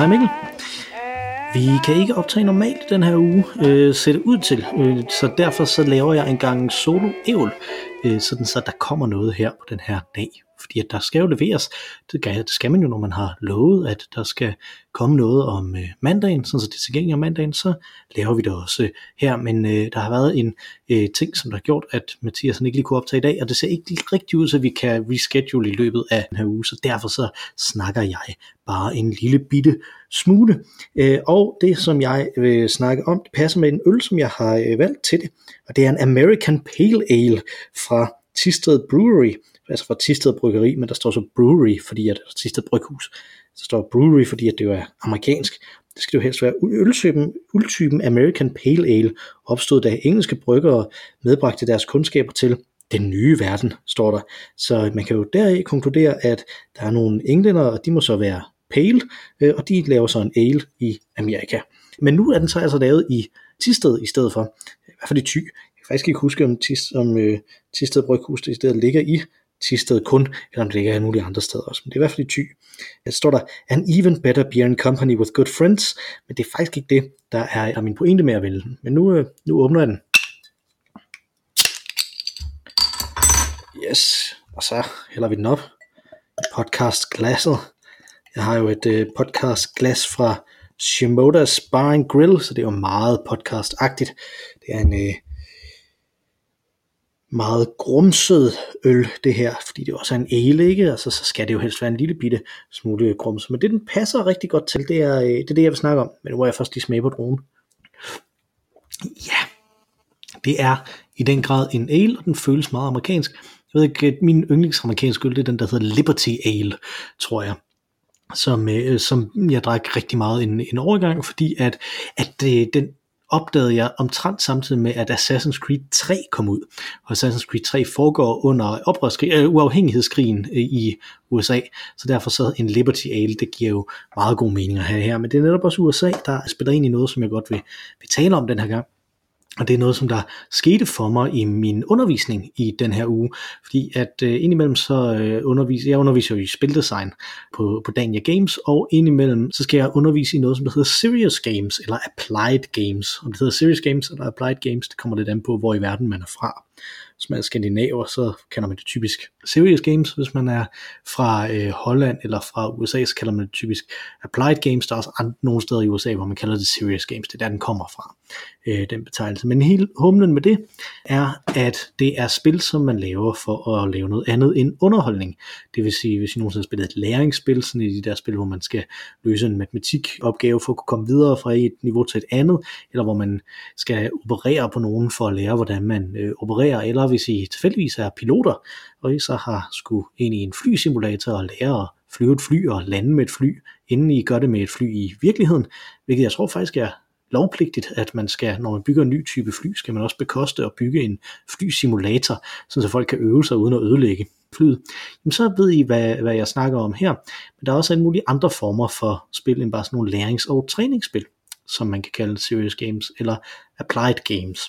Hej Mikkel. Vi kan ikke optage normalt den her uge, øh, ser det ud til, øh, så derfor så laver jeg en gang solo ævl, øh, sådan så der kommer noget her på den her dag. Fordi at der skal jo leveres, det skal, det skal man jo, når man har lovet, at der skal komme noget om øh, mandagen, sådan så det er tilgængeligt om mandagen, så laver vi det også øh, her. Men øh, der har været en øh, ting, som der har gjort, at Mathias ikke lige kunne optage i dag, og det ser ikke rigtig ud, så vi kan reschedule i løbet af den her uge, så derfor så snakker jeg bare en lille bitte smule. Øh, og det, som jeg vil snakke om, det passer med en øl, som jeg har øh, valgt til det, og det er en American Pale Ale fra Tisted Brewery, altså fra Tisted Bryggeri, men der står så Brewery, fordi at Tisted Bryghus, så står Brewery, fordi at det jo er amerikansk. Det skal jo helst være øltypen, øltypen American Pale Ale, opstod da engelske bryggere medbragte deres kundskaber til den nye verden, står der. Så man kan jo deraf konkludere, at der er nogle englænder, og de må så være pale, øh, og de laver så en ale i Amerika. Men nu er den så altså lavet i Tisted i stedet for, i hvert fald i Thy. Jeg kan faktisk ikke huske, om, Tis, om øh, Tisted Bryghus det stedet ligger i Tisted kun, eller om det ligger alle mulige andre steder også. Men det er i hvert fald i Thy. Der står der, an even better beer and company with good friends, men det er faktisk ikke det, der er, er min pointe med at vælge den. Men nu, øh, nu åbner jeg den. Yes, og så hælder vi den op i podcast glasset. Jeg har jo et øh, podcast glas fra Shimoda's Bar and Grill, så det er jo meget podcast-agtigt. Det er en øh, meget grumset øl, det her, fordi det også er en ale, ikke? Altså, så skal det jo helst være en lille bitte smule grums. Men det, den passer rigtig godt til, det er, øh, det er det, jeg vil snakke om. Men nu er jeg først lige smage på dronen. Ja, det er i den grad en ale, og den føles meget amerikansk. Jeg ved ikke, øh, min yndlingsamerikanske øl, det er den, der hedder Liberty Ale, tror jeg som, øh, som jeg drak rigtig meget en, en overgang, fordi at, at det, den opdagede jeg omtrent samtidig med, at Assassin's Creed 3 kom ud. Og Assassin's Creed 3 foregår under oprørskrig, øh, uafhængighedskrigen øh, i USA, så derfor så en Liberty Ale, det giver jo meget god mening at have her. Men det er netop også USA, der spiller ind i noget, som jeg godt vil, vil tale om den her gang. Og det er noget, som der skete for mig i min undervisning i den her uge, fordi at øh, indimellem så øh, underviser, jeg underviser jo i spildesign på, på Dania Games, og indimellem så skal jeg undervise i noget, som der hedder Serious Games, eller Applied Games. Om det hedder Serious Games eller Applied Games, det kommer lidt an på, hvor i verden man er fra hvis man er skandinaver, så kender man det typisk serious games. Hvis man er fra øh, Holland eller fra USA, så kalder man det typisk applied games. Der er også andre, nogle steder i USA, hvor man kalder det serious games. Det er der, den kommer fra, øh, den betegnelse. Men hele humlen med det er, at det er spil, som man laver for at lave noget andet end underholdning. Det vil sige, hvis I nogensinde har spillet et læringsspil, sådan i de der spil, hvor man skal løse en matematikopgave for at kunne komme videre fra et niveau til et andet, eller hvor man skal operere på nogen for at lære, hvordan man øh, opererer, eller hvis I tilfældigvis er piloter, og I så har skulle ind i en flysimulator og lære at flyve et fly og lande med et fly, inden I gør det med et fly i virkeligheden, hvilket jeg tror faktisk er lovpligtigt, at man skal, når man bygger en ny type fly, skal man også bekoste at bygge en flysimulator, så folk kan øve sig uden at ødelægge flyet. Jamen, så ved I, hvad, hvad jeg snakker om her. Men der er også en mulige andre former for spil, end bare sådan nogle lærings- og træningsspil, som man kan kalde serious games eller applied games.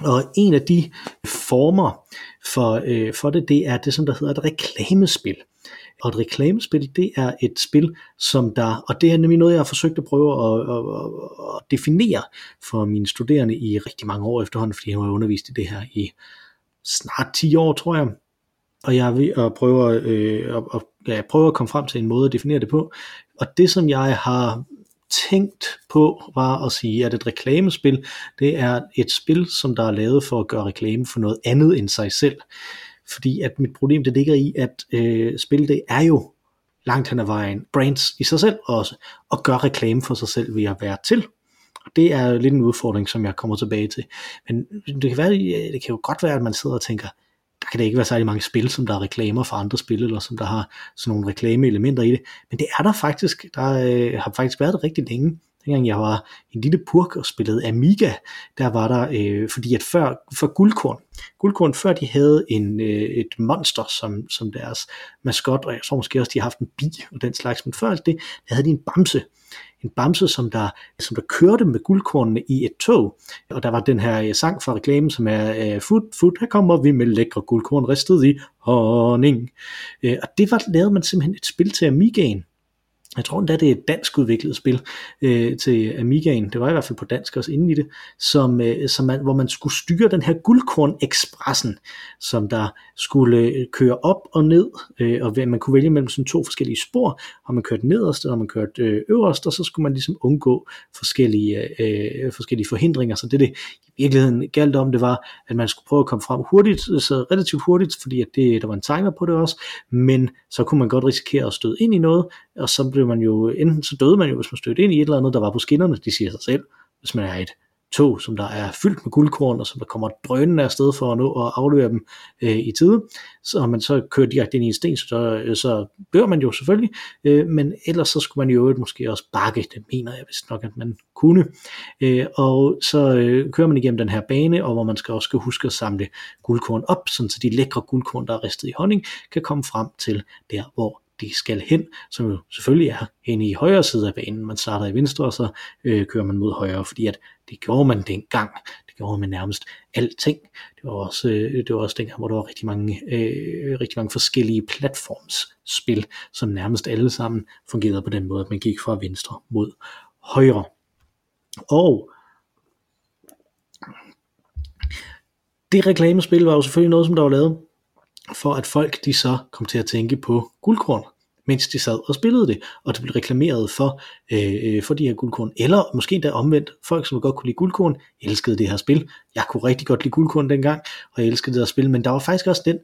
Og en af de former for, øh, for det, det er det, som der hedder et reklamespil. Og et reklamespil, det er et spil, som der, og det er nemlig noget, jeg har forsøgt at prøve at, at, at definere for mine studerende i rigtig mange år efterhånden, fordi jeg har undervist i det her i snart 10 år, tror jeg. Og jeg er ved at prøve, øh, at, at, ja, prøve at komme frem til en måde at definere det på. Og det, som jeg har tænkt på var at sige, at et reklamespil, det er et spil, som der er lavet for at gøre reklame for noget andet end sig selv. Fordi at mit problem det ligger i, at øh, spil det er jo langt hen ad vejen brands i sig selv også, og gøre reklame for sig selv ved at være til. Og det er lidt en udfordring, som jeg kommer tilbage til. Men det kan, være, det kan jo godt være, at man sidder og tænker, der kan det ikke være særlig mange spil, som der er reklamer for andre spil, eller som der har sådan nogle reklameelementer i det. Men det er der faktisk. Der øh, har faktisk været det rigtig længe. Dengang jeg var en lille purk og spillede Amiga, der var der, øh, fordi at før, for Guldkorn, Guldkorn før de havde en, øh, et monster som, som deres maskot, og jeg tror måske også, de har haft en bi og den slags, men før alt det, der havde de en bamse, en bamse, som der, som der kørte med guldkornene i et tog. Og der var den her øh, sang fra reklamen, som er øh, Fut, fut, her kommer vi med lækre guldkorn ristet i honning. Øh, og det var lavet man simpelthen et spil til Amigaen, jeg tror endda, det er et dansk udviklet spil øh, til Amigaen, det var i hvert fald på dansk også inden i det, som, øh, som man, hvor man skulle styre den her guldkorn ekspressen, som der skulle øh, køre op og ned, øh, og man kunne vælge mellem sådan to forskellige spor, og man kørte nederst, eller man kørte øh, øverst, og så skulle man ligesom undgå forskellige, øh, øh forskellige forhindringer, så det det virkeligheden galt om, det var, at man skulle prøve at komme frem hurtigt, øh, så relativt hurtigt, fordi at det, der var en timer på det også, men så kunne man godt risikere at støde ind i noget, og så blev man jo, enten så døde man jo, hvis man stødte ind i et eller andet, der var på skinnerne, de siger sig selv, hvis man er et tog, som der er fyldt med guldkorn, og som der kommer drønende afsted for at nå at aflevere dem øh, i tide, så man så kører direkte ind i en sten, så, øh, så dør man jo selvfølgelig, øh, men ellers så skulle man jo måske også bakke, det mener jeg vist nok, at man kunne, øh, og så øh, kører man igennem den her bane, og hvor man skal også skal huske at samle guldkorn op, så de lækre guldkorn, der er ristet i honning, kan komme frem til der, hvor de skal hen, som jo selvfølgelig er hen i højre side af banen. Man starter i venstre, og så øh, kører man mod højre, fordi at det gjorde man dengang. Det gjorde man nærmest alting. Det var også, øh, det var også dengang, hvor der var rigtig mange, øh, rigtig mange forskellige platformsspil, som nærmest alle sammen fungerede på den måde, at man gik fra venstre mod højre. Og det reklamespil var jo selvfølgelig noget, som der var lavet for at folk de så kom til at tænke på guldkorn, mens de sad og spillede det, og det blev reklameret for, øh, for de her guldkorn. Eller måske endda omvendt, folk som godt kunne lide guldkorn, elskede det her spil. Jeg kunne rigtig godt lide guldkorn dengang, og jeg elskede det her spil, men der var faktisk også den,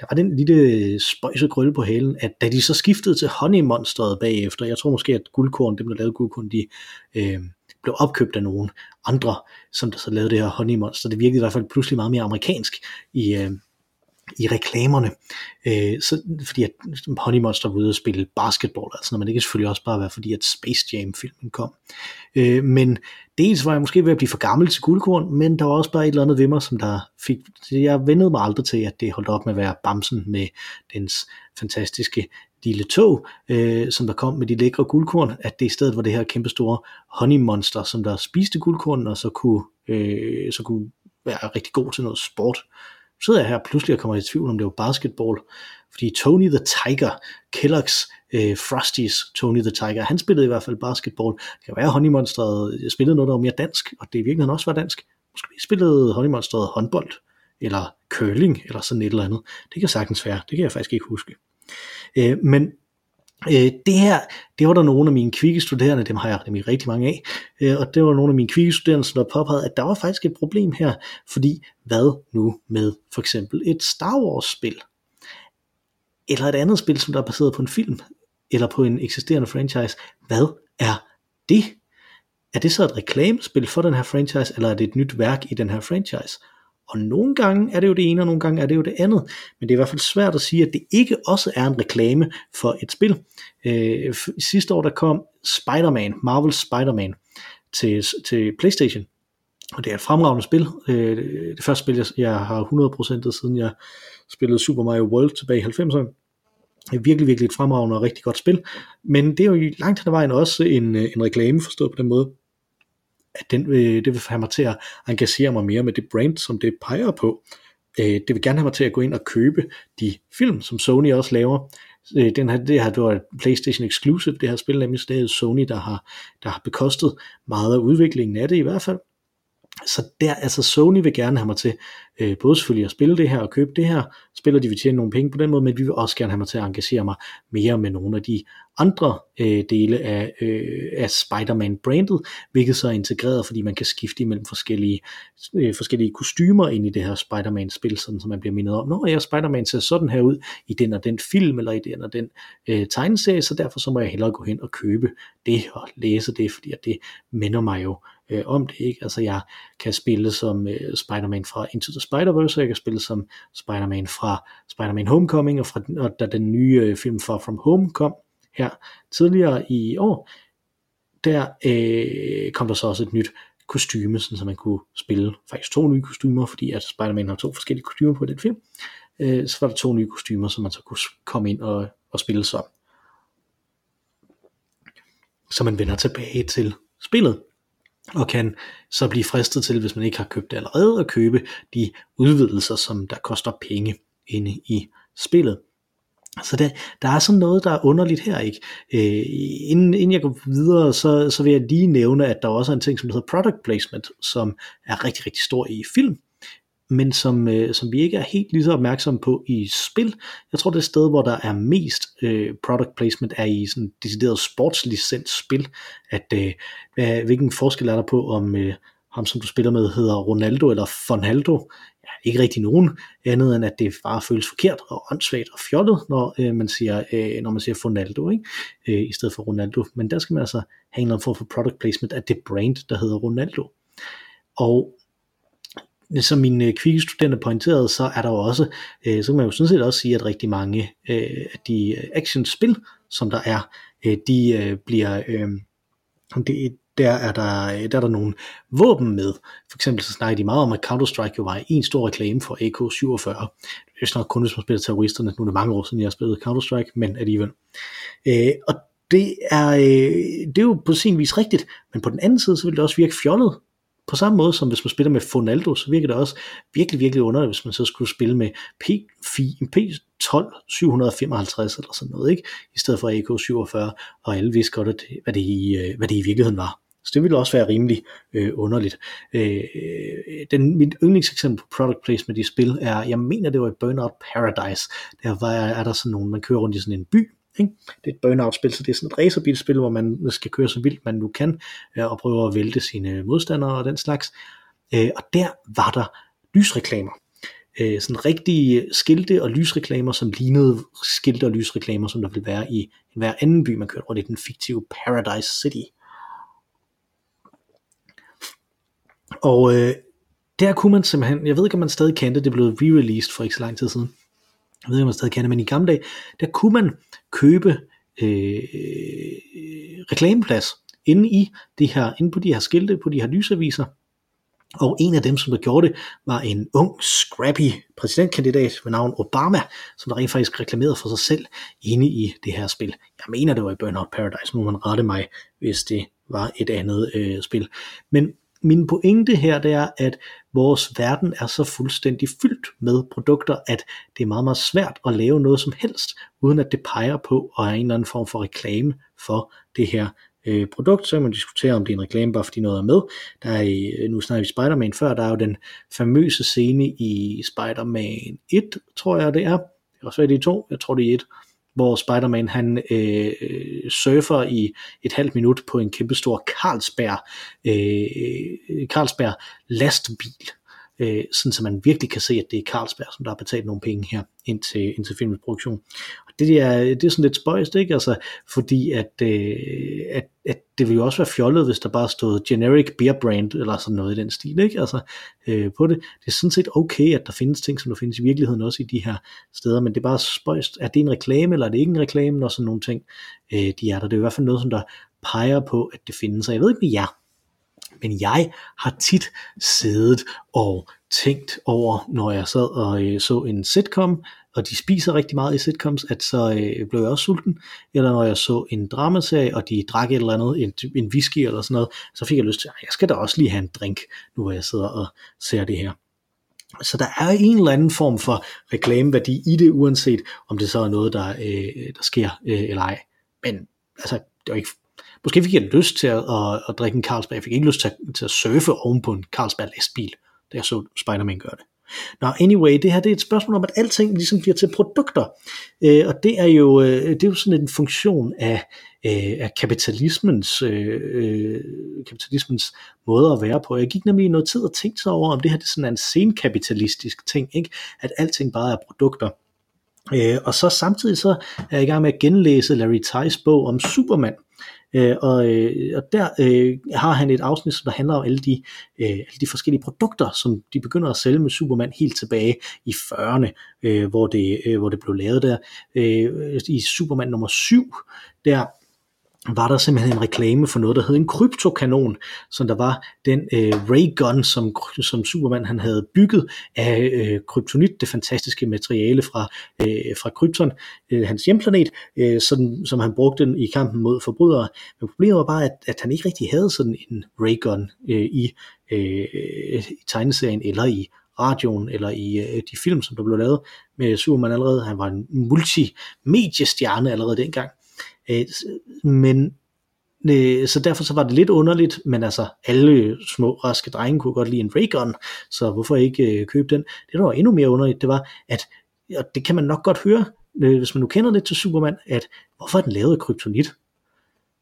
der var den lille spøjse krølle på halen, at da de så skiftede til honeymonsteret bagefter, jeg tror måske, at guldkorn, dem der lavede guldkorn, de øh, blev opkøbt af nogen andre, som der så lavede det her Honey Monster. Det virkede i hvert fald pludselig meget mere amerikansk i, øh, i reklamerne. Øh, så, fordi at Honey Monster var ude og spille basketball, altså når man ikke selvfølgelig også bare være fordi at Space Jam filmen kom. Øh, men dels var jeg måske ved at blive for gammel til guldkorn, men der var også bare et eller andet ved mig, som der fik, jeg vendede mig aldrig til, at det holdt op med at være bamsen med dens fantastiske lille tog, øh, som der kom med de lækre guldkorn, at det i stedet var det her kæmpe store honey monster, som der spiste guldkorn, og så kunne, øh, så kunne være rigtig god til noget sport sidder jeg her pludselig og kommer i tvivl om det var basketball, fordi Tony the Tiger, Kellogg's øh, Frosties Tony the Tiger, han spillede i hvert fald basketball. Det kan være, at Honey øh, spillede noget, der var mere dansk, og det i virkeligheden også var dansk. Måske spillede Honeymonsteret håndbold, eller curling, eller sådan et eller andet. Det kan sagtens være, det kan jeg faktisk ikke huske. Øh, men Øh, det her, det var der nogle af mine kvikke studerende, dem har jeg nemlig rigtig mange af, øh, og det var nogle af mine kvikke studerende, som der påpegede, at der var faktisk et problem her, fordi hvad nu med for eksempel et Star Wars spil? Eller et andet spil, som der er baseret på en film, eller på en eksisterende franchise. Hvad er det? Er det så et reklamespil for den her franchise, eller er det et nyt værk i den her franchise? Og nogle gange er det jo det ene, og nogle gange er det jo det andet. Men det er i hvert fald svært at sige, at det ikke også er en reklame for et spil. Øh, sidste år der kom Spider-Man, Marvel Spider-Man, til, til Playstation. Og det er et fremragende spil. Øh, det første spil, jeg, jeg har 100% siden jeg spillede Super Mario World tilbage i 90'erne. Et virkelig, virkelig et fremragende og rigtig godt spil. Men det er jo langt hen ad vejen også en, øh, en reklame, forstået på den måde, at den, vil, det vil have mig til at engagere mig mere med det brand, som det peger på. Øh, det vil gerne have mig til at gå ind og købe de film, som Sony også laver. Øh, den her, det her det var PlayStation Exclusive, det her spil, nemlig det er Sony, der har, der har bekostet meget af udviklingen af det i hvert fald. Så der, altså Sony vil gerne have mig til, øh, både selvfølgelig at spille det her og købe det her, spiller de vil tjene nogle penge på den måde, men vi vil også gerne have mig til at engagere mig mere med nogle af de andre øh, dele af, øh, af Spider-Man-brandet, hvilket så er integreret, fordi man kan skifte imellem forskellige, øh, forskellige kostymer ind i det her Spider-Man-spil, sådan så man bliver mindet om, når jeg Spider-Man ser sådan her ud i den og den film, eller i den og den øh, tegneserie, så derfor så må jeg hellere gå hen og købe det og læse det, fordi at det minder mig jo øh, om det. Ikke? Altså jeg kan spille som øh, Spider-Man fra Into the Spider-Verse, og jeg kan spille som Spider-Man fra Spider-Man Homecoming, og, fra, og da den nye øh, film Far From Home kom her tidligere i år, der øh, kom der så også et nyt kostyme, sådan så man kunne spille faktisk to nye kostymer, fordi at Spider-Man har to forskellige kostymer på den film. Øh, så var der to nye kostymer, som man så kunne komme ind og, og spille som. Så man vender tilbage til spillet og kan så blive fristet til, hvis man ikke har købt det allerede, at købe de udvidelser, som der koster penge inde i spillet. Så der, der er sådan noget, der er underligt her, ikke? Øh, inden, inden jeg går videre, så, så vil jeg lige nævne, at der også er en ting, som hedder product placement, som er rigtig, rigtig stor i film, men som, øh, som vi ikke er helt lige så opmærksomme på i spil. Jeg tror, det sted, hvor der er mest øh, product placement, er i sådan decideret sportslicens spil, at øh, hvad, hvilken forskel er der på, om øh, ham, som du spiller med, hedder Ronaldo eller Fonaldo, ikke rigtig nogen andet end at det bare føles forkert og åndssvagt og fjollet, når øh, man siger øh, når man siger Ronaldo, ikke? Øh, i stedet for Ronaldo. Men der skal man altså have en form for product placement af det brand, der hedder Ronaldo. Og som mine øh, kvikke pointerede, så er der jo også, øh, så kan man jo sådan set også sige, at rigtig mange øh, af de øh, actionspil, som der er, øh, de øh, bliver, øh, det, der er der, øh, der er der nogle våben med. For eksempel så snakker de meget om, at Counter-Strike jo var en stor reklame for AK-47. Det er snart kun, hvis man spiller terroristerne. Nu er det mange år siden, jeg har spillet Counter-Strike, men alligevel. Øh, og det er, øh, det er jo på sin vis rigtigt, men på den anden side, så vil det også virke fjollet, på samme måde som hvis man spiller med Fonaldo, så virker det også virkelig, virkelig underligt, hvis man så skulle spille med P, P12 755 eller sådan noget, ikke? i stedet for AK47, og alle vidste godt, at, hvad, det i, øh, hvad det i virkeligheden var. Så det ville også være rimelig øh, underligt. Øh, øh, den, mit yndlingseksempel på product placement i spil er, jeg mener det var i Burnout Paradise, der var, er der sådan nogle, man kører rundt i sådan en by, ikke? Det er et burnout-spil, så det er sådan et racerbilspil, hvor man skal køre så vildt man nu kan, øh, og prøve at vælte sine modstandere og den slags. Øh, og der var der lysreklamer. Øh, sådan rigtige skilte og lysreklamer, som lignede skilte og lysreklamer, som der ville være i hver anden by, man kørte rundt i den fiktive Paradise City. Og øh, der kunne man simpelthen, jeg ved ikke om man stadig kendte, det blev re-released for ikke så lang tid siden, jeg ved ikke om man stadig kendte, men i gamle dage, der kunne man købe øh, øh, reklameplads inde i det her, inde på de her skilte, på de her lysaviser, og en af dem, som der gjorde det, var en ung, scrappy præsidentkandidat ved navn Obama, som der rent faktisk reklamerede for sig selv inde i det her spil. Jeg mener, det var i Burnout Paradise, nu må man rette mig, hvis det var et andet øh, spil. Men min pointe her, det er, at vores verden er så fuldstændig fyldt med produkter, at det er meget, meget svært at lave noget som helst, uden at det peger på og er en eller anden form for reklame for det her øh, produkt, så kan man diskutere, om det er en reklame, bare fordi noget er med. Der er i, øh, nu snakker vi Spider-Man før, der er jo den famøse scene i Spider-Man 1, tror jeg det er. Det er også det er 2, jeg tror det er 1, hvor Spider-Man han øh, surfer i et halvt minut på en kæmpestor Carlsberg, øh, Carlsberg lastbil, øh, sådan så man virkelig kan se, at det er Carlsberg, som der har betalt nogle penge her ind til, ind til filmens produktion det er, det er sådan lidt spøjst, ikke? Altså, fordi at, øh, at, at det ville jo også være fjollet, hvis der bare stod generic beer brand, eller sådan noget i den stil, ikke? Altså, øh, på det. Det er sådan set okay, at der findes ting, som der findes i virkeligheden også i de her steder, men det er bare spøjst. Er det en reklame, eller er det ikke en reklame, når sådan nogle ting, øh, de er der? Det er i hvert fald noget, som der peger på, at det findes, og jeg ved ikke med jer, men jeg har tit siddet og tænkt over, når jeg sad og øh, så en sitcom, og de spiser rigtig meget i sitcoms, at så øh, blev jeg også sulten. Eller når jeg så en dramaserie, og de drak et eller andet, en, en whisky eller sådan noget, så fik jeg lyst til, at jeg skal da også lige have en drink, nu hvor jeg sidder og ser det her. Så der er en eller anden form for reklameværdi i det, uanset om det så er noget, der, øh, der sker øh, eller ej. Men altså, det var ikke Måske fik jeg lyst til at, at, at drikke en Carlsberg. Jeg fik ikke lyst til at, til at surfe oven på en Carlsberg lastbil, da jeg så Spider-Man gøre det. Nå, anyway, det her det er et spørgsmål om, at alting ligesom bliver til produkter. Øh, og det er, jo, øh, det er jo sådan en funktion af, øh, af kapitalismens, øh, øh, kapitalismens måde at være på. Jeg gik nemlig noget tid og tænkte sig over, om det her det er sådan en senkapitalistisk ting, ikke? at alting bare er produkter. Øh, og så samtidig så er jeg i gang med at genlæse Larry Ties bog om Superman. Øh, og, øh, og der øh, har han et afsnit, som der handler om alle de, øh, alle de forskellige produkter, som de begynder at sælge med Superman helt tilbage i 40'erne, øh, hvor, det, øh, hvor det blev lavet der. Øh, I Superman nummer 7, der var der simpelthen en reklame for noget, der hed en kryptokanon, som der var den øh, raygun, som, som Superman han havde bygget af øh, kryptonit, det fantastiske materiale fra, øh, fra Krypton, øh, hans hjemplanet, øh, sådan, som han brugte den i kampen mod forbrydere. Men problemet var bare, at, at han ikke rigtig havde sådan en raygun øh, i, øh, i tegneserien eller i radioen eller i øh, de film, som der blev lavet med Superman allerede. Han var en multimediestjerne allerede dengang. Øh, men øh, så derfor så var det lidt underligt, men altså alle små raske drenge kunne godt lide en Raygun, så hvorfor ikke øh, købe den? Det der var endnu mere underligt, det var, at og det kan man nok godt høre, øh, hvis man nu kender lidt til Superman, at hvorfor er den lavet af kryptonit?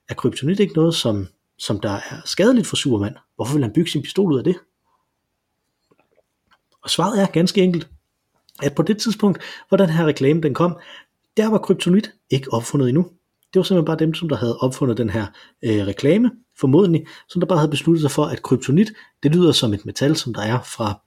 Er kryptonit ikke noget, som, som der er skadeligt for Superman? Hvorfor vil han bygge sin pistol ud af det? Og svaret er ganske enkelt, at på det tidspunkt, hvor den her reklame den kom, der var kryptonit ikke opfundet endnu. Det var simpelthen bare dem, som der havde opfundet den her øh, reklame, formodentlig, som der bare havde besluttet sig for, at kryptonit, det lyder som et metal, som der er fra,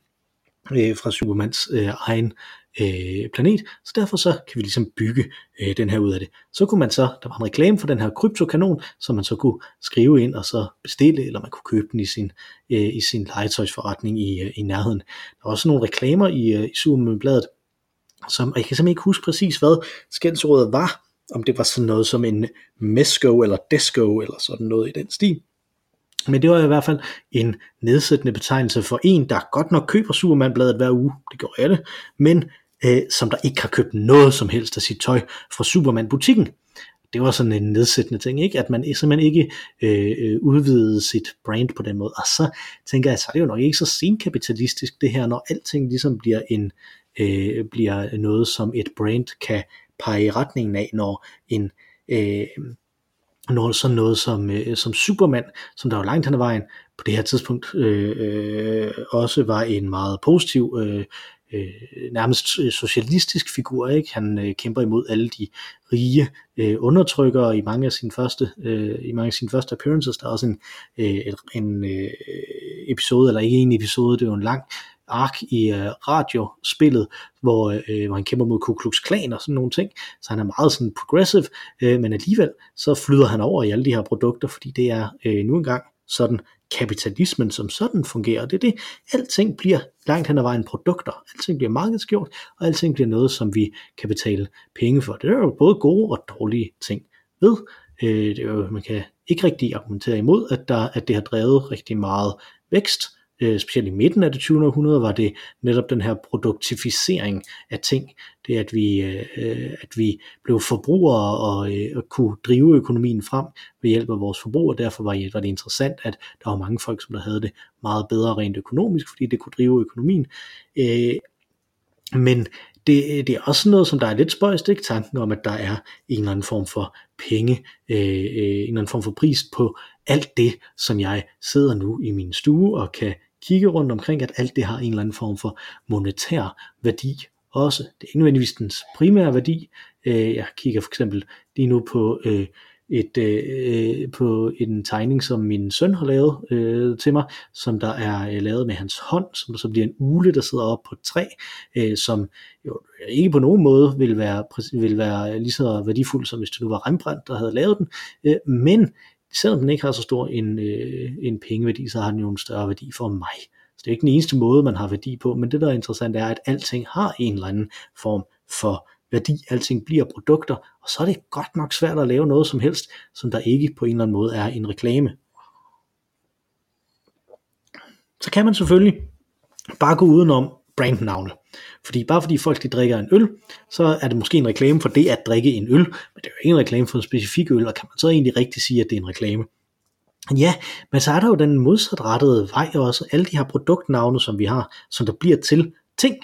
øh, fra Supermans øh, egen øh, planet, så derfor så kan vi ligesom bygge øh, den her ud af det. Så kunne man så, der var en reklame for den her kryptokanon, som man så kunne skrive ind og så bestille, eller man kunne købe den i sin, øh, i sin legetøjsforretning i, øh, i nærheden. Der var også nogle reklamer i, øh, i Superman-bladet, som, og jeg kan simpelthen ikke huske præcis, hvad skældsrådet var, om det var sådan noget som en mesco eller desco eller sådan noget i den stil. Men det var i hvert fald en nedsættende betegnelse for en, der godt nok køber Superman-bladet hver uge, det gjorde alle, men øh, som der ikke har købt noget som helst af sit tøj fra Superman-butikken. Det var sådan en nedsættende ting, ikke? at man simpelthen ikke øh, øh, udvidede sit brand på den måde. Og så tænker jeg, så er det jo nok ikke så senkapitalistisk det her, når alting ligesom bliver, en, øh, bliver noget, som et brand kan pege i retningen af, når en øh, når sådan noget som, øh, som Superman, som der var langt hen ad vejen på det her tidspunkt, øh, øh, også var en meget positiv, øh, øh, nærmest øh, socialistisk figur. Ikke? Han øh, kæmper imod alle de rige øh, undertrykkere i mange af sine første øh, i mange af sine første appearances. Der er også en, øh, en øh, episode, eller ikke en episode, det er jo en lang ark i øh, radiospillet, hvor, øh, hvor han kæmper mod Ku Klux Klan og sådan nogle ting. Så han er meget sådan progressive, øh, men alligevel så flyder han over i alle de her produkter, fordi det er øh, nu engang sådan kapitalismen som sådan fungerer. Det er det. Alting bliver langt hen ad vejen produkter. Alting bliver markedsgjort, og alting bliver noget, som vi kan betale penge for. Det er jo både gode og dårlige ting ved. Øh, det er jo, man kan ikke rigtig argumentere imod, at, der, at det har drevet rigtig meget vækst, øh, specielt i midten af det 20. århundrede, var det netop den her produktificering af ting. Det at vi, øh, at vi blev forbrugere og, øh, og kunne drive økonomien frem ved hjælp af vores forbrug, og derfor var, var det interessant, at der var mange folk, som der havde det meget bedre rent økonomisk, fordi det kunne drive økonomien. Øh, men det, det er også noget, som der er lidt spøjst, ikke? Tanken om, at der er en eller anden form for penge, øh, øh, en eller anden form for pris på alt det, som jeg sidder nu i min stue og kan kigge rundt omkring, at alt det har en eller anden form for monetær værdi også. Det er ikke nødvendigvis dens primære værdi. Øh, jeg kigger for eksempel lige nu på øh, et, øh, på en tegning, som min søn har lavet øh, til mig, som der er øh, lavet med hans hånd, som så bliver en ule, der sidder op på et træ, øh, som jo ikke på nogen måde vil være, vil være lige så værdifuld, som hvis det nu var Rembrandt, der havde lavet den, øh, men selvom den ikke har så stor en, øh, en pengeværdi, så har den jo en større værdi for mig. Så det er ikke den eneste måde, man har værdi på, men det der er interessant er, at alting har en eller anden form for værdi. Alting bliver produkter, og så er det godt nok svært at lave noget som helst, som der ikke på en eller anden måde er en reklame. Så kan man selvfølgelig bare gå udenom brandnavne. Fordi bare fordi folk de drikker en øl, så er det måske en reklame for det at drikke en øl, men det er jo ikke en reklame for en specifik øl, og kan man så egentlig rigtig sige, at det er en reklame? Ja, men så er der jo den modsatrettede vej også, alle de her produktnavne, som vi har, som der bliver til ting.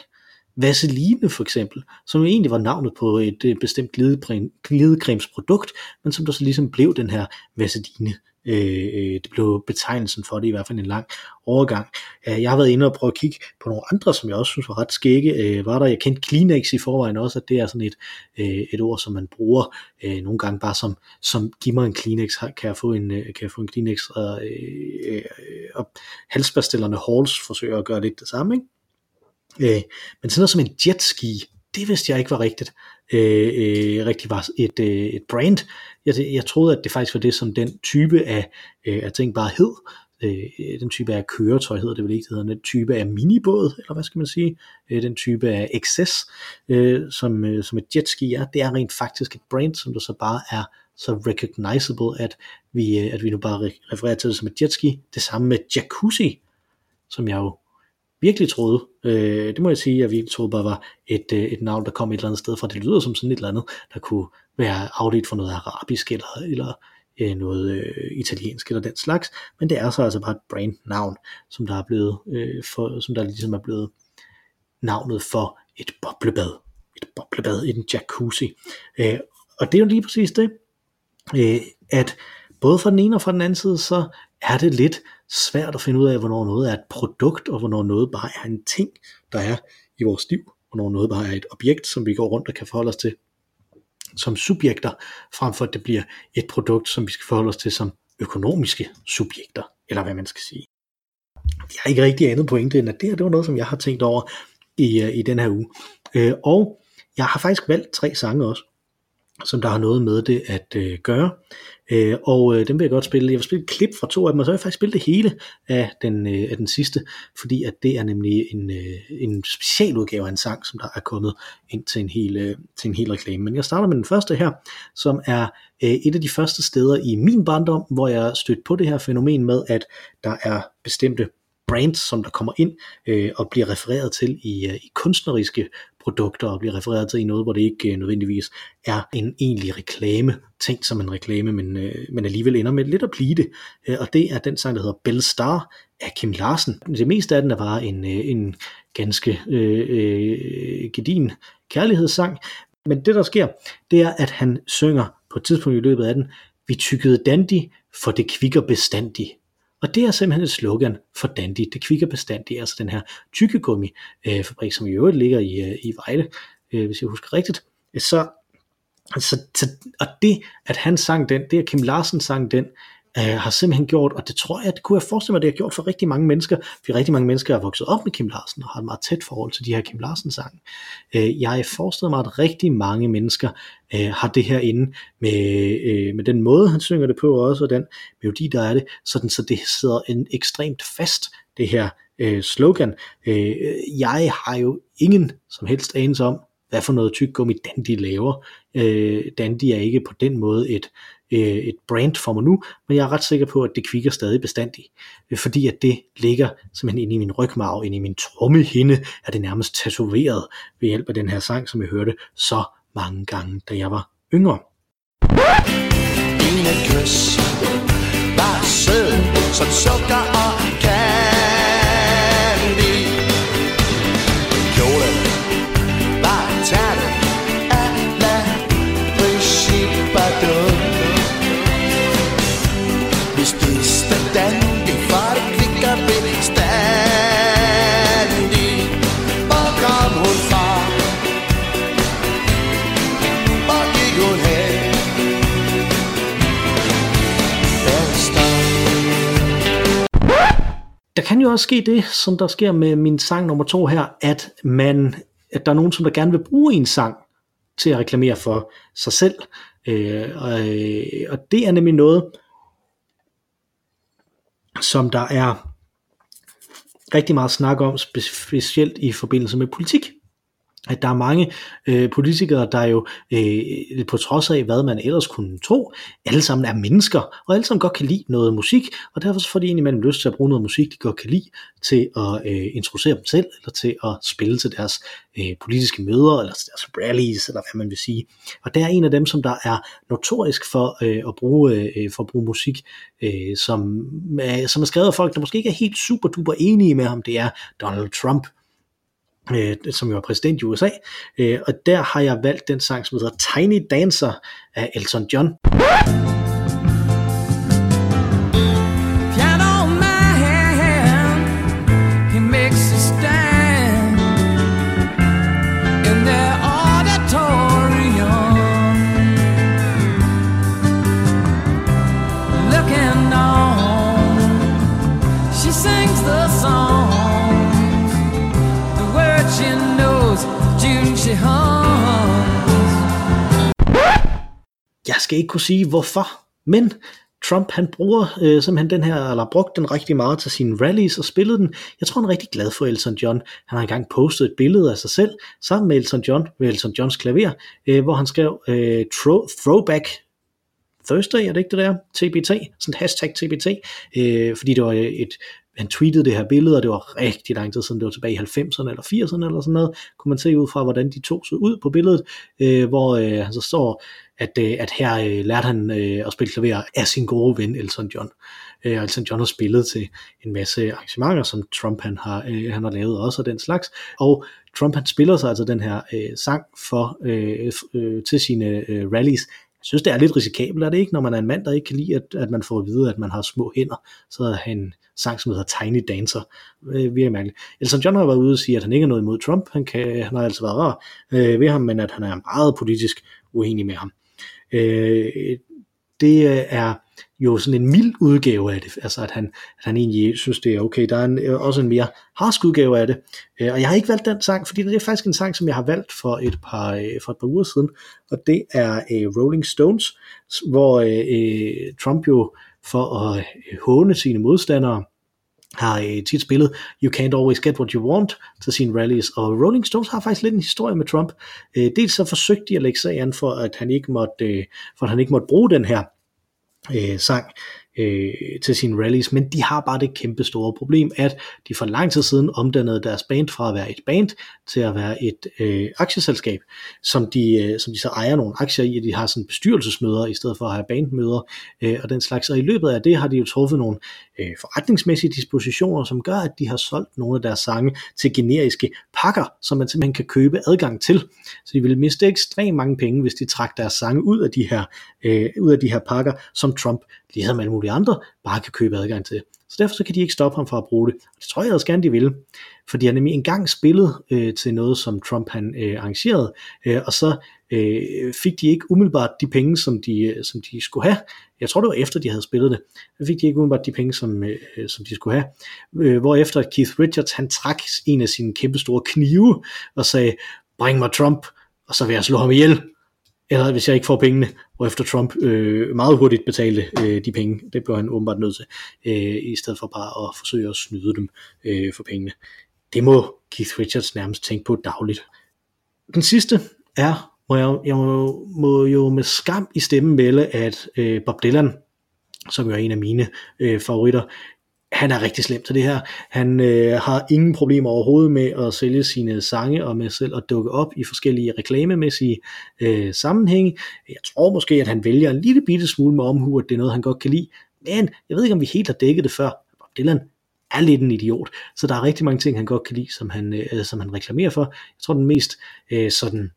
Vaseline for eksempel, som jo egentlig var navnet på et øh, bestemt glidecremesprodukt, men som der så ligesom blev den her Vaseline Øh, øh, det blev betegnelsen for det i hvert fald en lang overgang. Øh, jeg har været inde og prøve at kigge på nogle andre, som jeg også synes var ret skægge. Øh, var der, jeg kendte Kleenex i forvejen også, at det er sådan et, øh, et ord, som man bruger øh, nogle gange bare som, som giv mig en Kleenex, kan jeg få en, øh, kan jeg få en Kleenex, og, øh, øh, og halsbastillerne Halls forsøger at gøre lidt det samme, ikke? Øh, men sådan noget som en jetski, det vidste jeg ikke var rigtigt. Øh, øh, rigtig var et, øh, et brand. Jeg, jeg troede, at det faktisk var det, som den type af, øh, af ting bare hed. Øh, den type af køretøj hedder det vel ikke, det hedder den type af minibåd, eller hvad skal man sige, øh, den type af excess, øh, som, øh, som et jetski er, det er rent faktisk et brand, som der så bare er så recognizable, at vi, øh, at vi nu bare refererer til det som et jetski. Det samme med jacuzzi, som jeg jo virkelig troede, øh, det må jeg sige, jeg virkelig troede bare var et, øh, et navn, der kom et eller andet sted fra. Det lyder som sådan et eller andet, der kunne være afledt for noget arabisk eller, eller øh, noget øh, italiensk eller den slags, men det er så altså bare et brandnavn, som der er blevet, øh, for, som der ligesom er blevet navnet for et boblebad. Et boblebad i en jacuzzi. Øh, og det er jo lige præcis det, øh, at både fra den ene og fra den anden side, så er det lidt svært at finde ud af, hvornår noget er et produkt, og hvornår noget bare er en ting, der er i vores liv, hvornår noget bare er et objekt, som vi går rundt og kan forholde os til som subjekter, frem for at det bliver et produkt, som vi skal forholde os til som økonomiske subjekter, eller hvad man skal sige. Jeg har ikke rigtig andet pointe, end at det her det var noget, som jeg har tænkt over i, øh, i den her uge. Øh, og jeg har faktisk valgt tre sange også som der har noget med det at øh, gøre. Øh, og øh, dem vil jeg godt spille. Jeg vil spille et klip fra to af dem, og så vil jeg faktisk spille det hele af den, øh, af den sidste, fordi at det er nemlig en, øh, en specialudgave af en sang, som der er kommet ind til en hel, øh, til en hel reklame. Men jeg starter med den første her, som er øh, et af de første steder i min barndom, hvor jeg stødte på det her fænomen med, at der er bestemte brands, som der kommer ind øh, og bliver refereret til i, øh, i kunstneriske produkter og bliver refereret til i noget, hvor det ikke øh, nødvendigvis er en egentlig reklame, tænkt som en reklame, men, øh, men alligevel ender med lidt at blive det. Øh, og det er den sang, der hedder Bell Star af Kim Larsen. Det meste af den er bare en, øh, en ganske øh, øh, gedin kærlighedssang, men det der sker, det er, at han synger på et tidspunkt i løbet af den, vi tykkede dandy, for det kvikker bestandig. Og det er simpelthen et slogan for Dandy. Det kvikker bestandig, altså den her tykkegummi øh, fabrik, som i øvrigt ligger i, øh, i Vejle, øh, hvis jeg husker rigtigt. Så, så, så, og det, at han sang den, det at Kim Larsen sang den, øh, har simpelthen gjort, og det tror jeg, det kunne jeg forestille mig, det har gjort for rigtig mange mennesker, fordi rigtig mange mennesker er vokset op med Kim Larsen, og har et meget tæt forhold til de her Kim Larsen sange. Øh, jeg forestiller mig, at rigtig mange mennesker øh, har det her inde med, øh, med den måde, han synger det på også, og den melodi, der er det, sådan så det sidder en ekstremt fast, det her øh, slogan. Øh, jeg har jo ingen som helst anelse om, hvad for noget tyggegummi Dandy laver. Øh, Dandy er ikke på den måde et, øh, et brand for mig nu, men jeg er ret sikker på, at det kvikker stadig bestandigt, øh, fordi at det ligger simpelthen inde i min rygmarv, inde i min trommehinde, er det nærmest tatoveret ved hjælp af den her sang, som jeg hørte så mange gange, da jeg var yngre. Dine kys var sød som sukker og der ske det, som der sker med min sang nummer to her, at man, at der er nogen, som der gerne vil bruge en sang til at reklamere for sig selv. Øh, og, øh, og det er nemlig noget, som der er rigtig meget snak om, specielt i forbindelse med politik at der er mange øh, politikere, der jo øh, på trods af, hvad man ellers kunne tro, alle sammen er mennesker, og alle sammen godt kan lide noget musik, og derfor så får de indimellem lyst til at bruge noget musik, de godt kan lide, til at øh, introducere dem selv, eller til at spille til deres øh, politiske møder, eller til deres rallies, eller hvad man vil sige. Og der er en af dem, som der er notorisk for øh, at bruge øh, for at bruge musik, øh, som, øh, som er skrevet af folk, der måske ikke er helt super duper enige med ham, det er Donald Trump øh, som jo er præsident i USA, øh, og der har jeg valgt den sang, som hedder Tiny Dancer af Elton John. Skal ikke kunne sige hvorfor, men Trump han bruger øh, simpelthen den her, eller brugt den rigtig meget til sine rallies og spillede den. Jeg tror han er rigtig glad for Elton John. Han har engang postet et billede af sig selv sammen med Elton John, ved Elton Johns klaver, øh, hvor han skrev øh, throw, throwback Thursday, er det ikke det der? TBT, sådan hashtag TBT, øh, fordi det var et, han tweetede det her billede, og det var rigtig lang tid siden, det var tilbage i 90'erne eller 80'erne eller sådan noget, kunne man se ud fra, hvordan de to så ud på billedet, øh, hvor øh, han så står, at, øh, at her øh, lærte han øh, at spille klaver af sin gode ven Elton John. Øh, Elton John har spillet til en masse arrangementer, som Trump han har, øh, han har lavet også og den slags, og Trump han spiller sig altså den her øh, sang for øh, øh, til sine øh, rallies. Jeg synes, det er lidt risikabelt, er det ikke, når man er en mand, der ikke kan lide, at, at man får at vide, at man har små hænder, så har han sang, som hedder Tiny Dancer. Øh, virkelig mærkeligt. Elton John har været ude og sige, at han ikke er noget imod Trump. Han, kan, han har altså været rar øh, ved ham, men at han er meget politisk uenig med ham. Øh, det er jo sådan en mild udgave af det, altså at han, at han egentlig synes, det er okay. Der er en, øh, også en mere harsk udgave af det, øh, og jeg har ikke valgt den sang, fordi det er faktisk en sang, som jeg har valgt for et par, øh, for et par uger siden, og det er uh, Rolling Stones, hvor uh, Trump jo for at håne sine modstandere, har øh, tit spillet You Can't Always Get What You Want til sine rallies, og Rolling Stones har faktisk lidt en historie med Trump. Øh, dels så forsøgte de at lægge sig an for, at han ikke måtte, øh, for at han ikke måtte bruge den her øh, sang øh, til sine rallies, men de har bare det kæmpe store problem, at de for lang tid siden omdannede deres band fra at være et band til at være et øh, aktieselskab, som de, øh, som de så ejer nogle aktier i, og de har sådan bestyrelsesmøder i stedet for at have bandmøder øh, og den slags, og i løbet af det har de jo truffet nogle øh, forretningsmæssige dispositioner, som gør, at de har solgt nogle af deres sange til generiske pakker, som man simpelthen kan købe adgang til. Så de ville miste ekstremt mange penge, hvis de trak deres sange ud af de her, øh, ud af de her pakker, som Trump, ligesom alle mulige andre, bare kan købe adgang til. Så derfor så kan de ikke stoppe ham fra at bruge det. Og det tror jeg også gerne, de vil. Fordi han nemlig engang spillet øh, til noget, som Trump han øh, arrangerede, øh, og så øh, fik de ikke umiddelbart de penge, som de, øh, som de skulle have. Jeg tror, det var efter, de havde spillet det. Så fik de ikke umiddelbart de penge, som, øh, som de skulle have. Øh, hvorefter Keith Richards, han trak en af sine kæmpe store knive og sagde, bring mig Trump, og så vil jeg slå ham ihjel eller hvis jeg ikke får pengene, og efter Trump øh, meget hurtigt betalte øh, de penge. Det blev han åbenbart nødt til, øh, i stedet for bare at forsøge at snyde dem øh, for pengene. Det må Keith Richards nærmest tænke på dagligt. Den sidste er, hvor jeg, jeg må, må jo med skam i stemmen melde, at øh, Bob Dylan, som jo er en af mine øh, favoritter, han er rigtig slem til det her. Han øh, har ingen problemer overhovedet med at sælge sine sange og med selv at dukke op i forskellige reklamemæssige øh, sammenhænge. Jeg tror måske, at han vælger en lille bitte smule med omhu, at det er noget, han godt kan lide. Men jeg ved ikke, om vi helt har dækket det før. Bob Dylan er lidt en idiot, så der er rigtig mange ting, han godt kan lide, som han, øh, som han reklamerer for. Jeg tror, den mest øh, sådan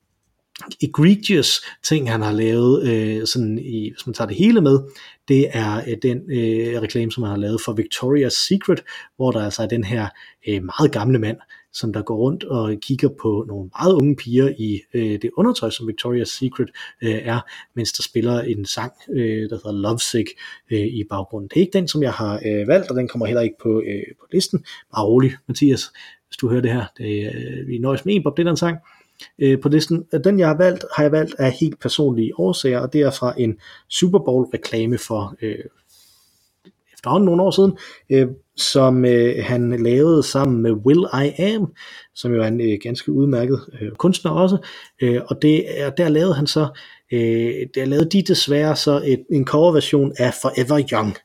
egregious ting, han har lavet, øh, sådan i, hvis man tager det hele med, det er øh, den øh, reklame, som han har lavet for Victoria's Secret, hvor der altså er den her øh, meget gamle mand, som der går rundt og kigger på nogle meget unge piger i øh, det undertøj, som Victoria's Secret øh, er, mens der spiller en sang, øh, der hedder Lovesick øh, i baggrunden. Det er ikke den, som jeg har øh, valgt, og den kommer heller ikke på, øh, på listen. Bare rolig, Mathias, hvis du hører det her. Det, øh, vi nøjes med en Bob Dylan sang, øh, på listen. Øh, den jeg har valgt, har jeg valgt af helt personlige årsager, og det er fra en Super Bowl reklame for øh, efterhånden nogle år siden, øh, som øh, han lavede sammen med Will I Am, som jo er en øh, ganske udmærket øh, kunstner også, øh, og det, er, der lavede han så, øh, der lavede de desværre så et, en coverversion af Forever Young,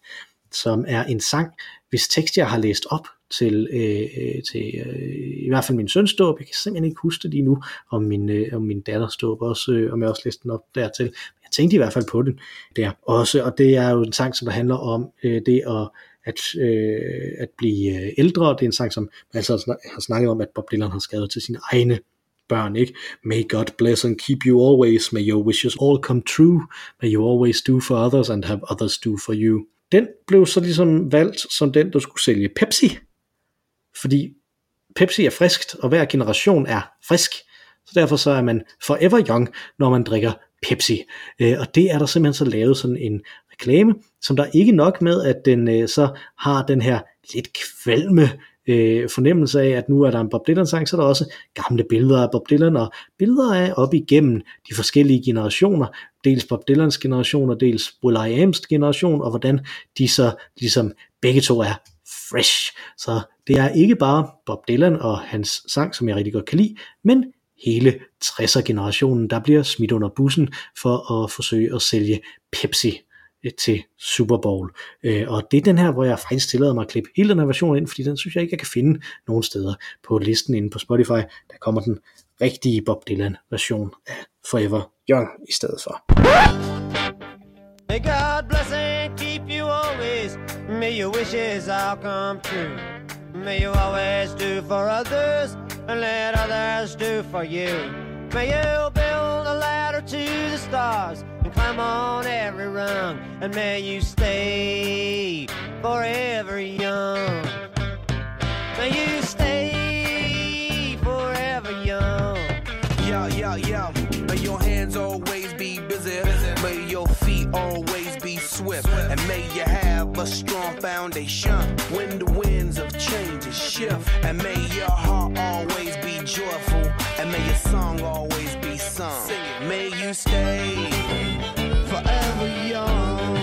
som er en sang, hvis tekst jeg har læst op til, øh, øh, til øh, i hvert fald min søns dåb. Jeg kan simpelthen ikke huske det lige nu, om min, øh, om min datters dåb også, øh, om jeg også læste den op dertil. Men jeg tænkte i hvert fald på den der også, og det er jo en sang, som der handler om øh, det at at, øh, at blive øh, ældre. Det er en sang, som man altså har snakket om, at Bob Dylan har skrevet til sine egne børn, ikke? May God bless and keep you always, may your wishes all come true, may you always do for others and have others do for you. Den blev så ligesom valgt som den, der skulle sælge Pepsi fordi Pepsi er friskt, og hver generation er frisk. Så derfor så er man forever young, når man drikker Pepsi. Øh, og det er der simpelthen så lavet sådan en reklame, som der ikke nok med, at den øh, så har den her lidt kvalme øh, fornemmelse af, at nu er der en Bob Dylan sang, så er der også gamle billeder af Bob Dylan, og billeder af op igennem de forskellige generationer, dels Bob Dylans generation, og dels Will I Am's generation, og hvordan de så ligesom begge to er fresh. Så det er ikke bare Bob Dylan og hans sang, som jeg rigtig godt kan lide, men hele 60'er generationen, der bliver smidt under bussen for at forsøge at sælge Pepsi. Øh, til Super Bowl. Øh, og det er den her, hvor jeg faktisk tillader mig at klippe hele den her version ind, fordi den synes jeg ikke, jeg kan finde nogen steder på listen inde på Spotify. Der kommer den rigtige Bob Dylan version af Forever Young i stedet for. God wishes all come true. May you always do for others and let others do for you. May you build a ladder to the stars and climb on every rung. And may you stay forever young. May you stay forever young. Yeah, yeah, yeah. May your hands always be busy. May your always be swift. And may you have a strong foundation when the winds of change shift. And may your heart always be joyful. And may your song always be sung. May you stay forever young.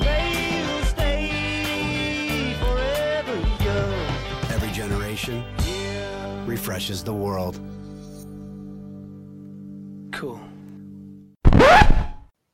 May you stay forever young. Every generation refreshes the world.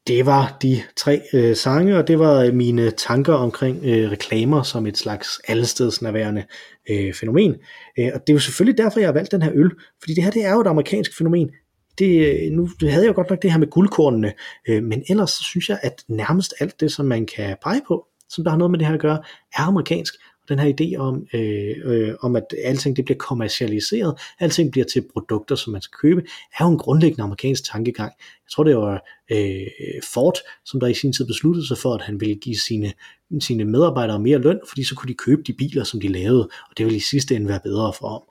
Det var de tre øh, sange, og det var øh, mine tanker omkring øh, reklamer som et slags allestedsnærværende øh, fænomen. Øh, og det er jo selvfølgelig derfor, jeg har valgt den her øl, fordi det her det er jo et amerikansk fænomen. Det, øh, nu havde jeg jo godt nok det her med guldkornene, øh, men ellers så synes jeg, at nærmest alt det, som man kan pege på, som der har noget med det her at gøre, er amerikansk den her idé om, øh, øh, om at alting det bliver kommercialiseret, alting bliver til produkter, som man skal købe, er jo en grundlæggende amerikansk tankegang. Jeg tror, det var øh, Ford, som der i sin tid besluttede sig for, at han ville give sine, sine medarbejdere mere løn, fordi så kunne de købe de biler, som de lavede, og det ville i sidste ende være bedre for dem.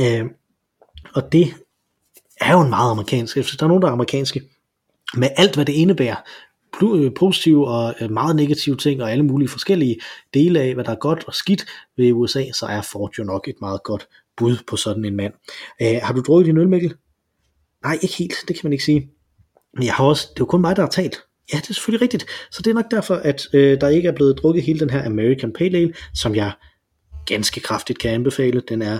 Øh, og det er jo en meget amerikansk, hvis der er nogen, der er amerikanske, med alt hvad det indebærer, Øh, positive og øh, meget negative ting, og alle mulige forskellige dele af, hvad der er godt og skidt ved USA, så er Ford jo nok et meget godt bud på sådan en mand. Øh, har du drukket din øl, Mikkel? Nej, ikke helt, det kan man ikke sige. Men jeg har også, det er jo kun mig, der har talt. Ja, det er selvfølgelig rigtigt. Så det er nok derfor, at øh, der ikke er blevet drukket hele den her American Pale Ale, som jeg ganske kraftigt kan anbefale. Den er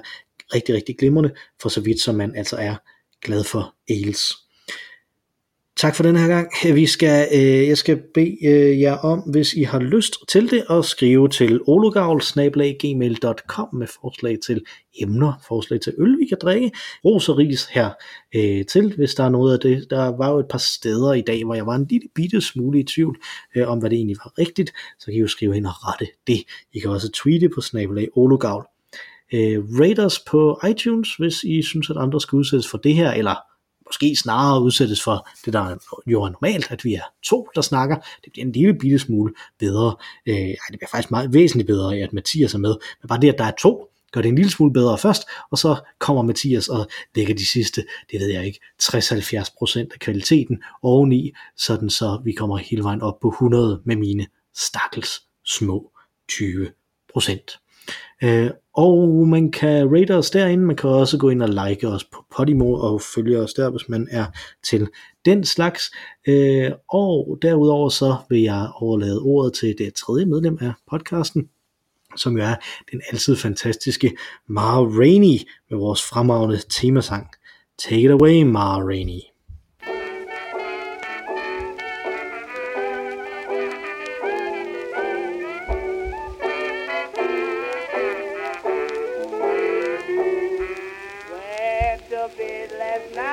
rigtig, rigtig glimrende, for så vidt som man altså er glad for ales. Tak for den her gang. Vi skal, øh, jeg skal bede øh, jer om, hvis I har lyst til det, at skrive til ologavl.gmail.com med forslag til emner, forslag til øl, vi kan drikke, ros og ris her øh, til, hvis der er noget af det. Der var jo et par steder i dag, hvor jeg var en lille bitte smule i tvivl øh, om, hvad det egentlig var rigtigt, så kan I jo skrive ind og rette det. I kan også tweete på snabelag ologavl. Øh, Raiders på iTunes, hvis I synes, at andre skal udsættes for det her, eller måske snarere udsættes for det, der jo er normalt, at vi er to, der snakker. Det bliver en lille bitte smule bedre. Øh, det bliver faktisk meget væsentligt bedre, at Mathias er med. Men bare det, at der er to, gør det en lille smule bedre først, og så kommer Mathias og lægger de sidste, det ved jeg ikke, 60-70% af kvaliteten oveni, sådan så vi kommer hele vejen op på 100 med mine stakkels små 20%. Øh, og man kan rate os derinde, man kan også gå ind og like os på Podimo og følge os der, hvis man er til den slags. Øh, og derudover så vil jeg overlade ordet til det tredje medlem af podcasten, som jo er den altid fantastiske Mara Rainey med vores fremragende temasang. Take it away, Mara Rainey. at.